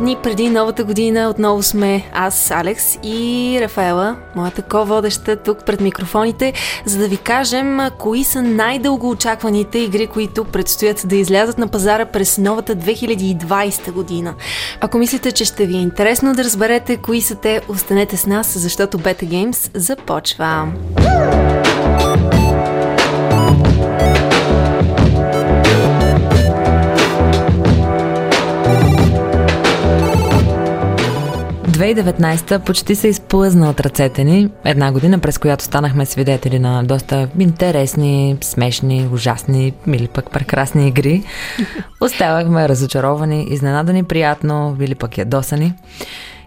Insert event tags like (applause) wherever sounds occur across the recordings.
дни преди новата година отново сме аз, Алекс и Рафаела, моята ко-водеща тук пред микрофоните, за да ви кажем кои са най-дълго очакваните игри, които предстоят да излязат на пазара през новата 2020 година. Ако мислите, че ще ви е интересно да разберете кои са те, останете с нас, защото Beta Games започва. 2019 почти се изплъзна от ръцете ни. Една година, през която станахме свидетели на доста интересни, смешни, ужасни или пък прекрасни игри. (laughs) Оставахме разочаровани, изненадани приятно, или пък ядосани.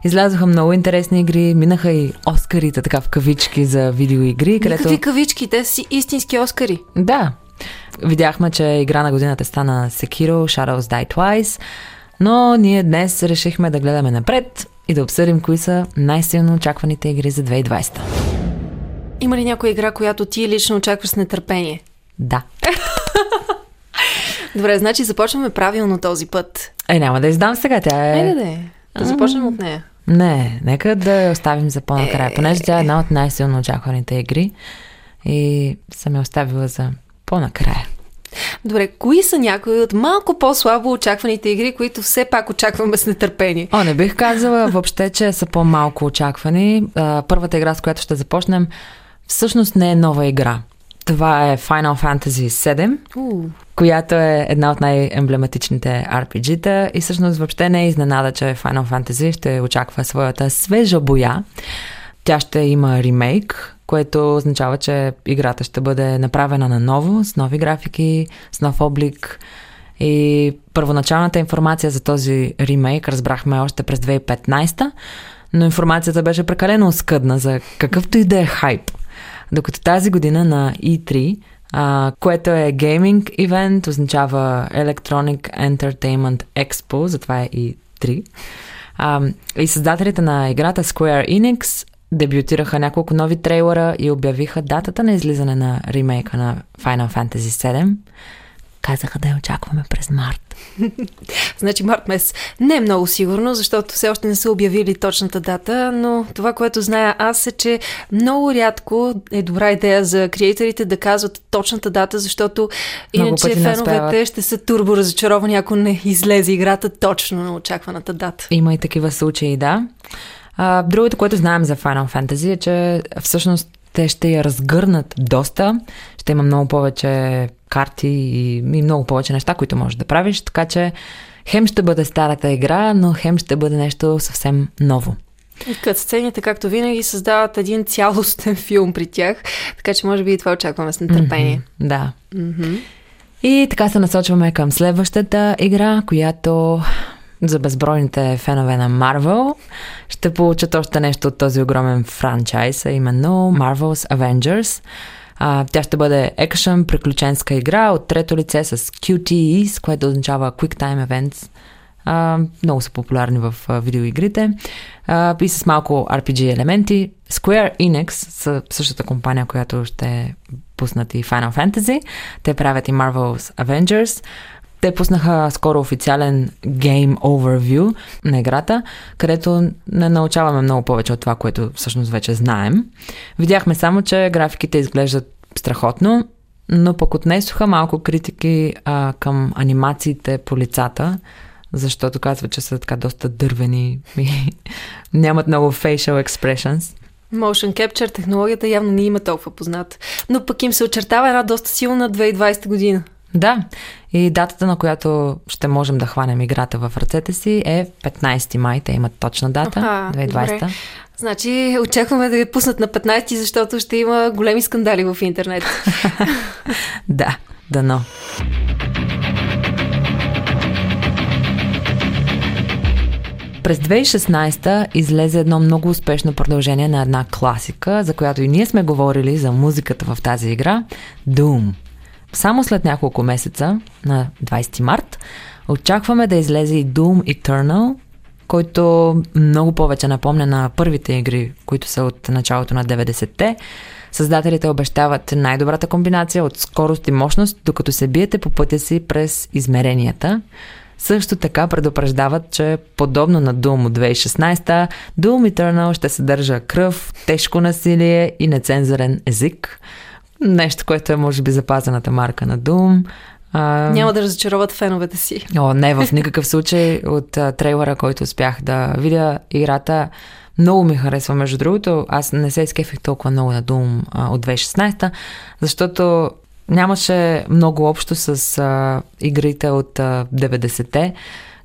Излязоха много интересни игри, минаха и Оскарите, така в кавички за видеоигри. Където... Какви кавички? Те си истински Оскари. Да. Видяхме, че игра на годината стана Sekiro, Shadows Die Twice, но ние днес решихме да гледаме напред и да обсъдим кои са най-силно очакваните игри за 2020. Има ли някоя игра, която ти лично очакваш с нетърпение? Да. (laughs) Добре, значи започваме правилно този път. Е, няма да издам сега, тя е... Айде да е. Да започнем от нея. Не, нека да я оставим за по-накрая, е... понеже тя е една от най-силно очакваните игри и съм я оставила за по-накрая. Добре, кои са някои от малко по-слабо очакваните игри, които все пак очакваме с нетърпение? О, не бих казала въобще, че са по-малко очаквани. Първата игра, с която ще започнем, всъщност не е нова игра. Това е Final Fantasy VII, uh. която е една от най-емблематичните RPG-та и всъщност въобще не е изненада, че Final Fantasy ще очаква своята свежа боя. Тя ще има ремейк, което означава, че играта ще бъде направена наново, с нови графики, с нов облик. И първоначалната информация за този ремейк разбрахме още през 2015, но информацията беше прекалено скъдна за какъвто и да е хайп. Докато тази година на E3, а, което е гейминг ивент, означава Electronic Entertainment Expo, затова е E3. А, и създателите на играта Square Enix дебютираха няколко нови трейлера и обявиха датата на излизане на ремейка на Final Fantasy VII. Казаха да я очакваме през март. (laughs) значи март месец. Не е много сигурно, защото все още не са обявили точната дата, но това, което зная аз е, че много рядко е добра идея за креаторите да казват точната дата, защото иначе феновете ще са турбо разочаровани, ако не излезе играта точно на очакваната дата. Има и такива случаи, да. А, другото, което знаем за Final Fantasy е, че всъщност те ще я разгърнат доста. Ще има много повече карти и, и много повече неща, които можеш да правиш. Така че хем ще бъде старата игра, но хем ще бъде нещо съвсем ново. Като сцените, както винаги, създават един цялостен (laughs) филм при тях, така че може би и това очакваме с нетърпение. Mm-hmm, да. Mm-hmm. И така се насочваме към следващата игра, която за безбройните фенове на Марвел ще получат още нещо от този огромен франчайз, а именно Marvel's Avengers. А, тя ще бъде екшен, приключенска игра от трето лице с QTEs, което означава Quick Time Events. А, много са популярни в а, видеоигрите а, и с малко RPG елементи. Square Enix са същата компания, която ще пуснат и Final Fantasy. Те правят и Marvel's Avengers. Те пуснаха скоро официален Game Overview на играта, където не научаваме много повече от това, което всъщност вече знаем. Видяхме само, че графиките изглеждат страхотно, но пък отнесоха малко критики а, към анимациите по лицата, защото казва, че са така доста дървени и (laughs) нямат много facial expressions. Motion Capture технологията явно не има толкова позната. Но пък им се очертава една доста силна 2020 година. Да, и датата, на която ще можем да хванем играта в ръцете си е 15 май. Те имат точна дата, Аха, 2020. Добре. Значи очакваме да я пуснат на 15, защото ще има големи скандали в интернет. (laughs) да, дано. През 2016 излезе едно много успешно продължение на една класика, за която и ние сме говорили за музиката в тази игра Doom. Само след няколко месеца, на 20 март, очакваме да излезе и Doom Eternal, който много повече напомня на първите игри, които са от началото на 90-те. Създателите обещават най-добрата комбинация от скорост и мощност, докато се биете по пътя си през измеренията. също така предупреждават, че подобно на Doom от 2016, Doom Eternal ще съдържа кръв, тежко насилие и нецензурен език. Нещо, което е може би запазената марка на Doom. А... Няма да разочароват феновете си. О, не, в никакъв случай от а, трейлера, който успях да видя играта. Много ми харесва, между другото. Аз не се изкефих толкова много на Doom а, от 2016, защото нямаше много общо с а, игрите от а, 90-те,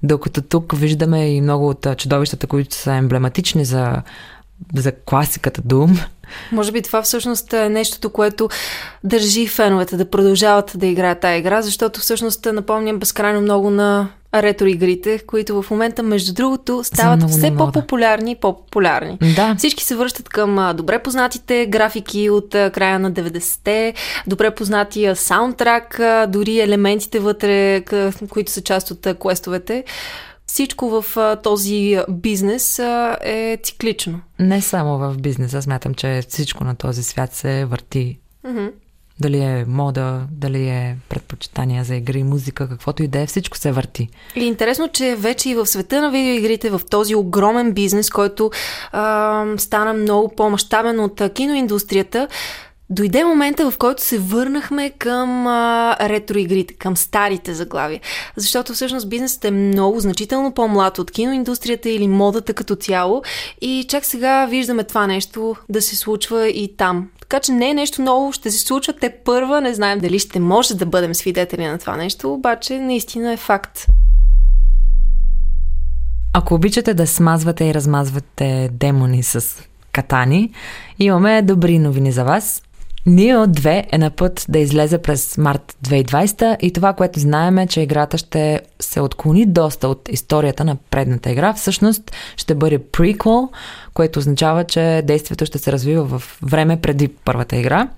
докато тук виждаме и много от а, чудовищата, които са емблематични за, за класиката Doom. Може би това всъщност е нещото, което държи феновете да продължават да играят тази игра, защото всъщност напомням безкрайно много на ретро игрите, които в момента, между другото, стават все по-популярни и по-популярни. Да. Всички се връщат към добре познатите графики от края на 90-те, добре познатия саундтрак, дори елементите вътре, които са част от квестовете всичко в а, този бизнес а, е циклично. Не само в бизнеса, смятам, че всичко на този свят се върти. Mm-hmm. Дали е мода, дали е предпочитания за игри, музика, каквото и да е, всичко се върти. И интересно, че вече и в света на видеоигрите, в този огромен бизнес, който а, стана много по-масштабен от киноиндустрията, Дойде момента, в който се върнахме към а, ретро-игрите, към старите заглавия. Защото всъщност бизнесът е много значително по-млад от киноиндустрията или модата като цяло. И чак сега виждаме това нещо да се случва и там. Така че не е нещо ново, ще се случва те първа, не знаем дали ще може да бъдем свидетели на това нещо, обаче наистина е факт. Ако обичате да смазвате и размазвате демони с катани, имаме добри новини за вас. Нио 2 е на път да излезе през март 2020 и това, което знаем е, че играта ще се отклони доста от историята на предната игра. Всъщност ще бъде приквел, което означава, че действието ще се развива в време преди първата игра.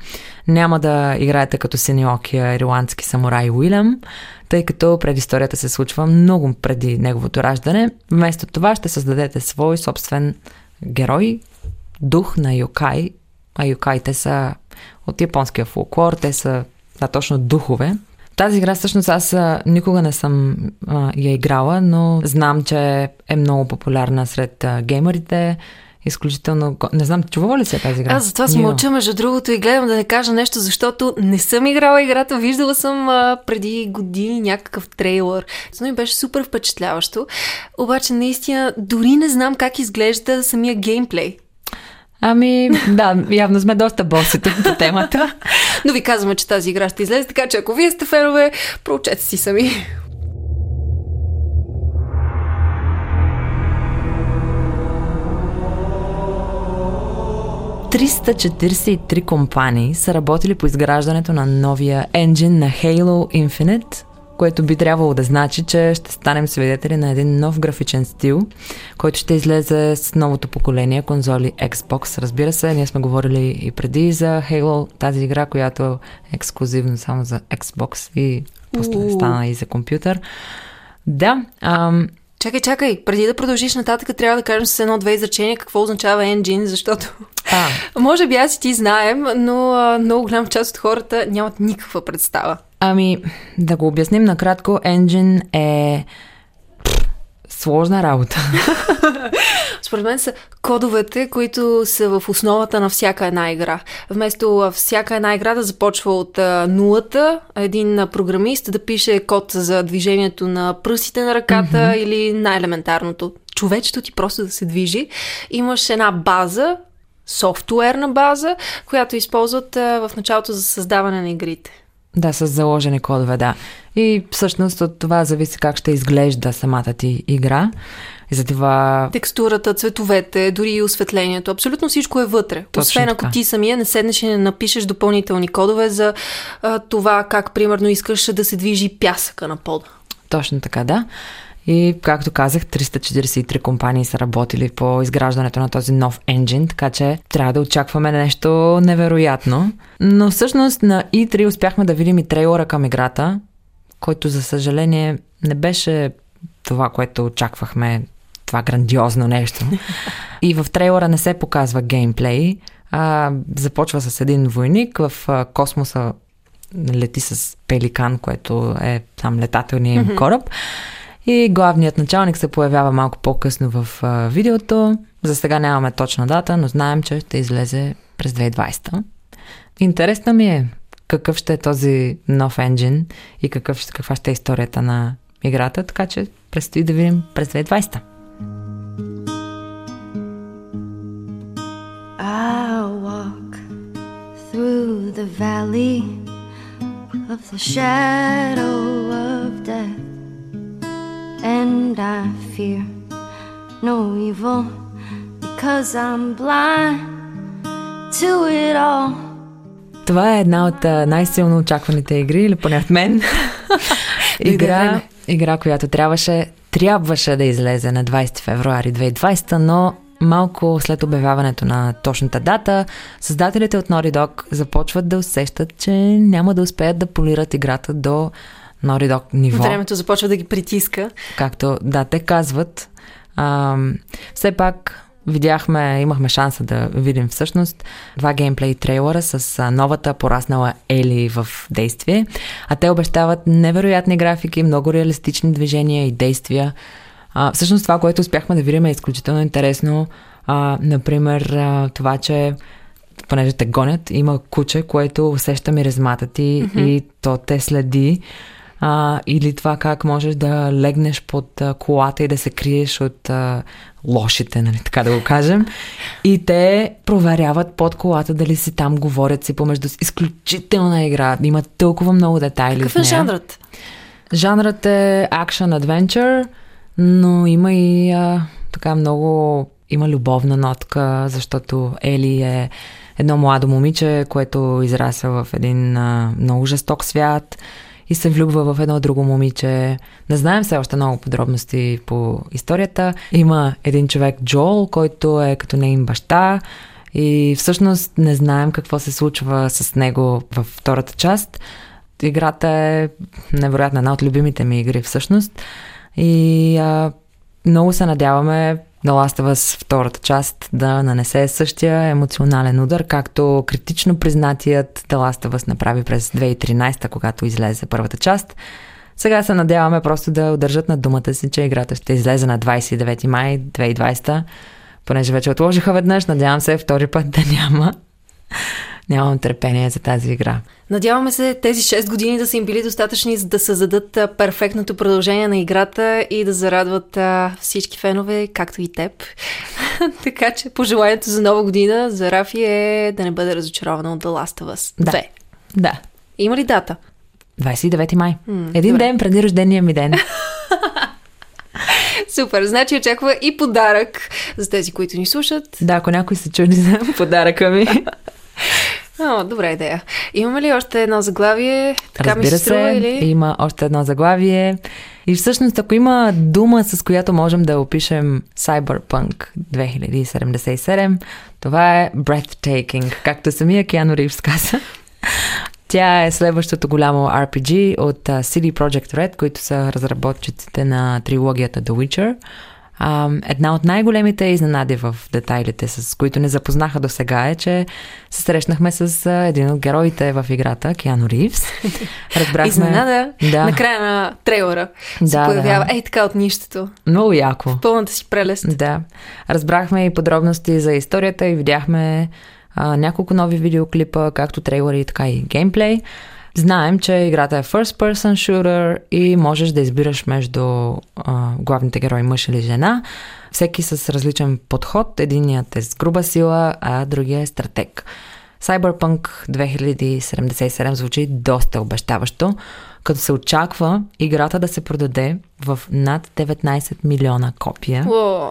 Няма да играете като синьокия ирландски самурай Уилям, тъй като предисторията се случва много преди неговото раждане. Вместо това ще създадете свой собствен герой, дух на Йокай, а юкаите са от японския фолклор, те са да, точно духове. Тази игра всъщност аз никога не съм а, я играла, но знам, че е много популярна сред а, геймерите. Изключително... Не знам, чувала ли се тази игра? Аз затова си мълча, между другото, и гледам да не кажа нещо, защото не съм играла играта. Виждала съм а, преди години някакъв трейлър. Но ми беше супер впечатляващо. Обаче, наистина, дори не знам как изглежда самия геймплей. Ами, да, явно сме доста боси тук по темата. (laughs) Но ви казваме, че тази игра ще излезе, така че ако вие сте фенове, проучете си сами. ...343 компании са работили по изграждането на новия енджин на Halo Infinite, което би трябвало да значи, че ще станем свидетели на един нов графичен стил, който ще излезе с новото поколение конзоли Xbox. Разбира се, ние сме говорили и преди за Halo, тази игра, която е ексклюзивно само за Xbox и после стана и за компютър. Да, ам, Чакай, чакай, преди да продължиш нататък, трябва да кажем с едно-две изречения какво означава engine, защото а. (laughs) може би аз и ти знаем, но а, много голям част от хората нямат никаква представа. Ами, да го обясним накратко, Engine е сложна работа. (laughs) Според мен са кодовете, които са в основата на всяка една игра. Вместо всяка една игра да започва от нулата, един програмист да пише код за движението на пръстите на ръката mm-hmm. или най-елементарното. Човечето ти просто да се движи. Имаш една база, софтуерна база, която използват в началото за създаване на игрите. Да, с заложени кодове, да. И всъщност от това зависи как ще изглежда самата ти игра. И за това... Текстурата, цветовете, дори и осветлението. Абсолютно всичко е вътре. Точно Освен ако ти самия не седнеш и не напишеш допълнителни кодове за а, това как, примерно, искаш да се движи пясъка на пода. Точно така, да. И, както казах, 343 компании са работили по изграждането на този нов енджин, така че трябва да очакваме нещо невероятно. Но всъщност на E3 успяхме да видим и трейлера към играта, който за съжаление не беше това, което очаквахме, това грандиозно нещо. (laughs) И в трейлера не се показва геймплей, а започва с един войник в космоса лети с пеликан, което е там летателният им кораб. И главният началник се появява малко по-късно в а, видеото. За сега нямаме точна дата, но знаем, че ще излезе през 2020. Интересно ми е какъв ще е този нов енджин и какъв, каква ще е историята на играта, така че предстои да видим през 2020. I'll walk through the valley of the shadow fear no evil because I'm blind to it all това е една от най-силно очакваните игри, или поне от мен. (laughs) игра, игра, която трябваше, трябваше да излезе на 20 февруари 2020, но малко след обявяването на точната дата, създателите от Naughty Dog започват да усещат, че няма да успеят да полират играта до Naughty Dog ниво. Времето започва да ги притиска. Както, да, те казват. А, все пак видяхме, имахме шанса да видим всъщност два геймплей трейлера с новата пораснала Ели в действие, а те обещават невероятни графики, много реалистични движения и действия. А, всъщност това, което успяхме да видим е изключително интересно. А, например, а, това, че понеже те гонят, има куче, което усеща миризмата ти mm-hmm. и то те следи а, или това как можеш да легнеш под а, колата и да се криеш от а, лошите, нали, така да го кажем. И те проверяват под колата дали си там, говорят си помежду си. Изключителна игра. Има толкова много детайли. Какъв е жанрът? Жанрът е action adventure, но има и а, така много има любовна нотка, защото Ели е едно младо момиче, което израсва в един а, много жесток свят и се влюбва в едно друго момиче. Не знаем все още много подробности по историята. Има един човек, Джол, който е като нейн баща и всъщност не знаем какво се случва с него във втората част. Играта е невероятна, една от любимите ми игри всъщност. И а, много се надяваме The Last of Us втората част да нанесе същия емоционален удар, както критично признатият The Last of Us направи през 2013, когато излезе първата част. Сега се надяваме просто да удържат на думата си, че играта ще излезе на 29 май 2020, понеже вече отложиха веднъж, надявам се втори път да няма. Нямам търпение за тази игра. Надяваме се тези 6 години да са им били достатъчни, за да създадат перфектното продължение на играта и да зарадват всички фенове, както и теб. (laughs) така че пожеланието за нова година за Рафи е да не бъде разочарована от The Last of Us. Да. Две. Да. Има ли дата? 29 май. М, Един добре. ден преди рождения ми ден. (laughs) Супер. Значи очаква и подарък за тези, които ни слушат. Да, ако някой се чуди за подаръка ми. (laughs) О, добра идея. Имаме ли още едно заглавие? Така Разбира ми се, струва, или? има още едно заглавие. И всъщност, ако има дума, с която можем да опишем Cyberpunk 2077, това е breathtaking, както самия Киано Ривз каза. Тя е следващото голямо RPG от CD Projekt Red, които са разработчиците на трилогията The Witcher. А, една от най-големите изненади в детайлите, с които не запознаха до сега е, че се срещнахме с един от героите в играта, Киано Ривз. (laughs) Разбрахме... Изненада да. на края на трейлера да, се появява да. ей така от нищото. Много яко. В пълната си прелест. Да. Разбрахме и подробности за историята и видяхме а, няколко нови видеоклипа, както трейлери, така и геймплей. Знаем, че играта е first person shooter и можеш да избираш между а, главните герои мъж или жена. Всеки с различен подход. Единият е с груба сила, а другия е стратег. Cyberpunk 2077 звучи доста обещаващо, като се очаква играта да се продаде в над 19 милиона копия. Уо,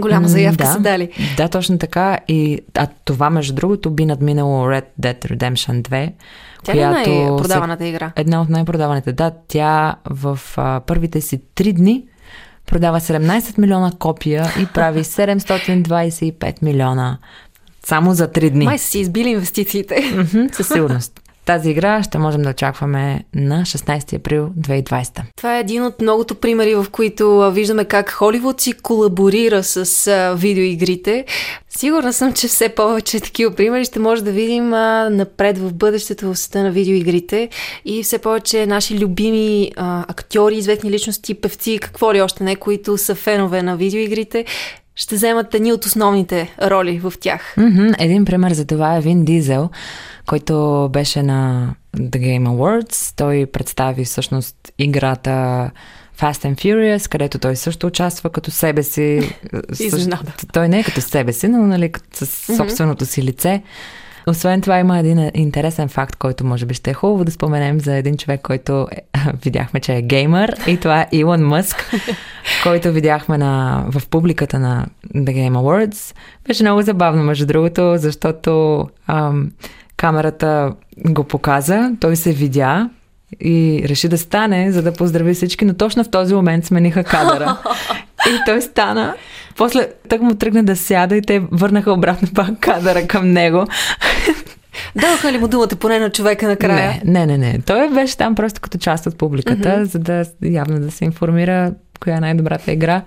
голяма заявка да, са дали. Да, точно така. И, а това, между другото, би надминало Red Dead Redemption 2, тя която е най-продаваната игра. Една от най-продаваните. Да, тя в а, първите си три дни продава 17 милиона копия и прави (laughs) 725 милиона само за три дни. Май са си избили инвестициите. със сигурност. Тази игра ще можем да очакваме на 16 април 2020. Това е един от многото примери, в които виждаме как Холивуд си колаборира с видеоигрите. Сигурна съм, че все повече такива примери ще може да видим а, напред в бъдещето в света на видеоигрите и все повече наши любими а, актьори, известни личности, певци, какво ли още не, които са фенове на видеоигрите, ще вземат едни от основните роли в тях. Mm-hmm. Един пример за това е Вин Дизел, който беше на The Game Awards. Той представи всъщност играта Fast and Furious, където той също участва като себе си. (laughs) Изненада. Той не е като себе си, но нали, с собственото си лице. Освен това има един интересен факт, който може би ще е хубаво да споменем за един човек, който е, (laughs) видяхме, че е геймър и това е Илон Мъск, (laughs) който видяхме на, в публиката на The Game Awards. Беше много забавно, между другото, защото ам, камерата го показа, той се видя и реши да стане, за да поздрави всички, но точно в този момент смениха кадъра. (laughs) И той стана. После так му тръгна да сяда и те върнаха обратно пак кадъра към него. Даваха ли му думата поне на човека накрая? Не, не, не. не. Той беше там просто като част от публиката, mm-hmm. за да явно да се информира коя е най-добрата игра.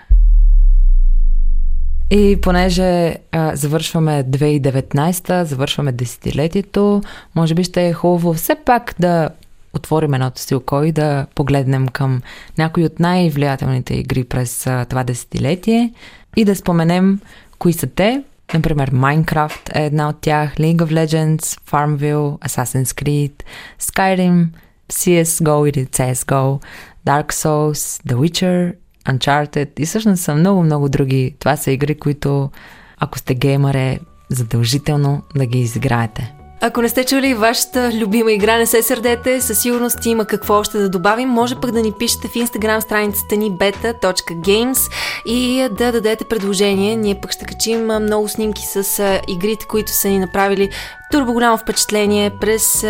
И понеже а, завършваме 2019, завършваме десетилетието, може би ще е хубаво все пак да отворим едното си око и да погледнем към някои от най-влиятелните игри през а, това десетилетие и да споменем кои са те. Например, Minecraft е една от тях, League of Legends, Farmville, Assassin's Creed, Skyrim, CSGO или CSGO, Dark Souls, The Witcher, Uncharted и всъщност са много-много други. Това са игри, които ако сте геймър е задължително да ги изиграете. Ако не сте чули вашата любима игра, не се сърдете, със сигурност има какво още да добавим. Може пък да ни пишете в инстаграм страницата ни beta.games и да дадете предложение. Ние пък ще качим много снимки с игрите, които са ни направили турбо голямо впечатление през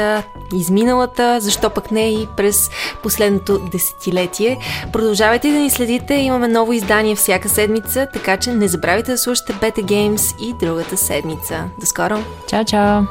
изминалата, защо пък не и през последното десетилетие. Продължавайте да ни следите, имаме ново издание всяка седмица, така че не забравяйте да слушате Beta Games и другата седмица. До скоро! Чао, чао!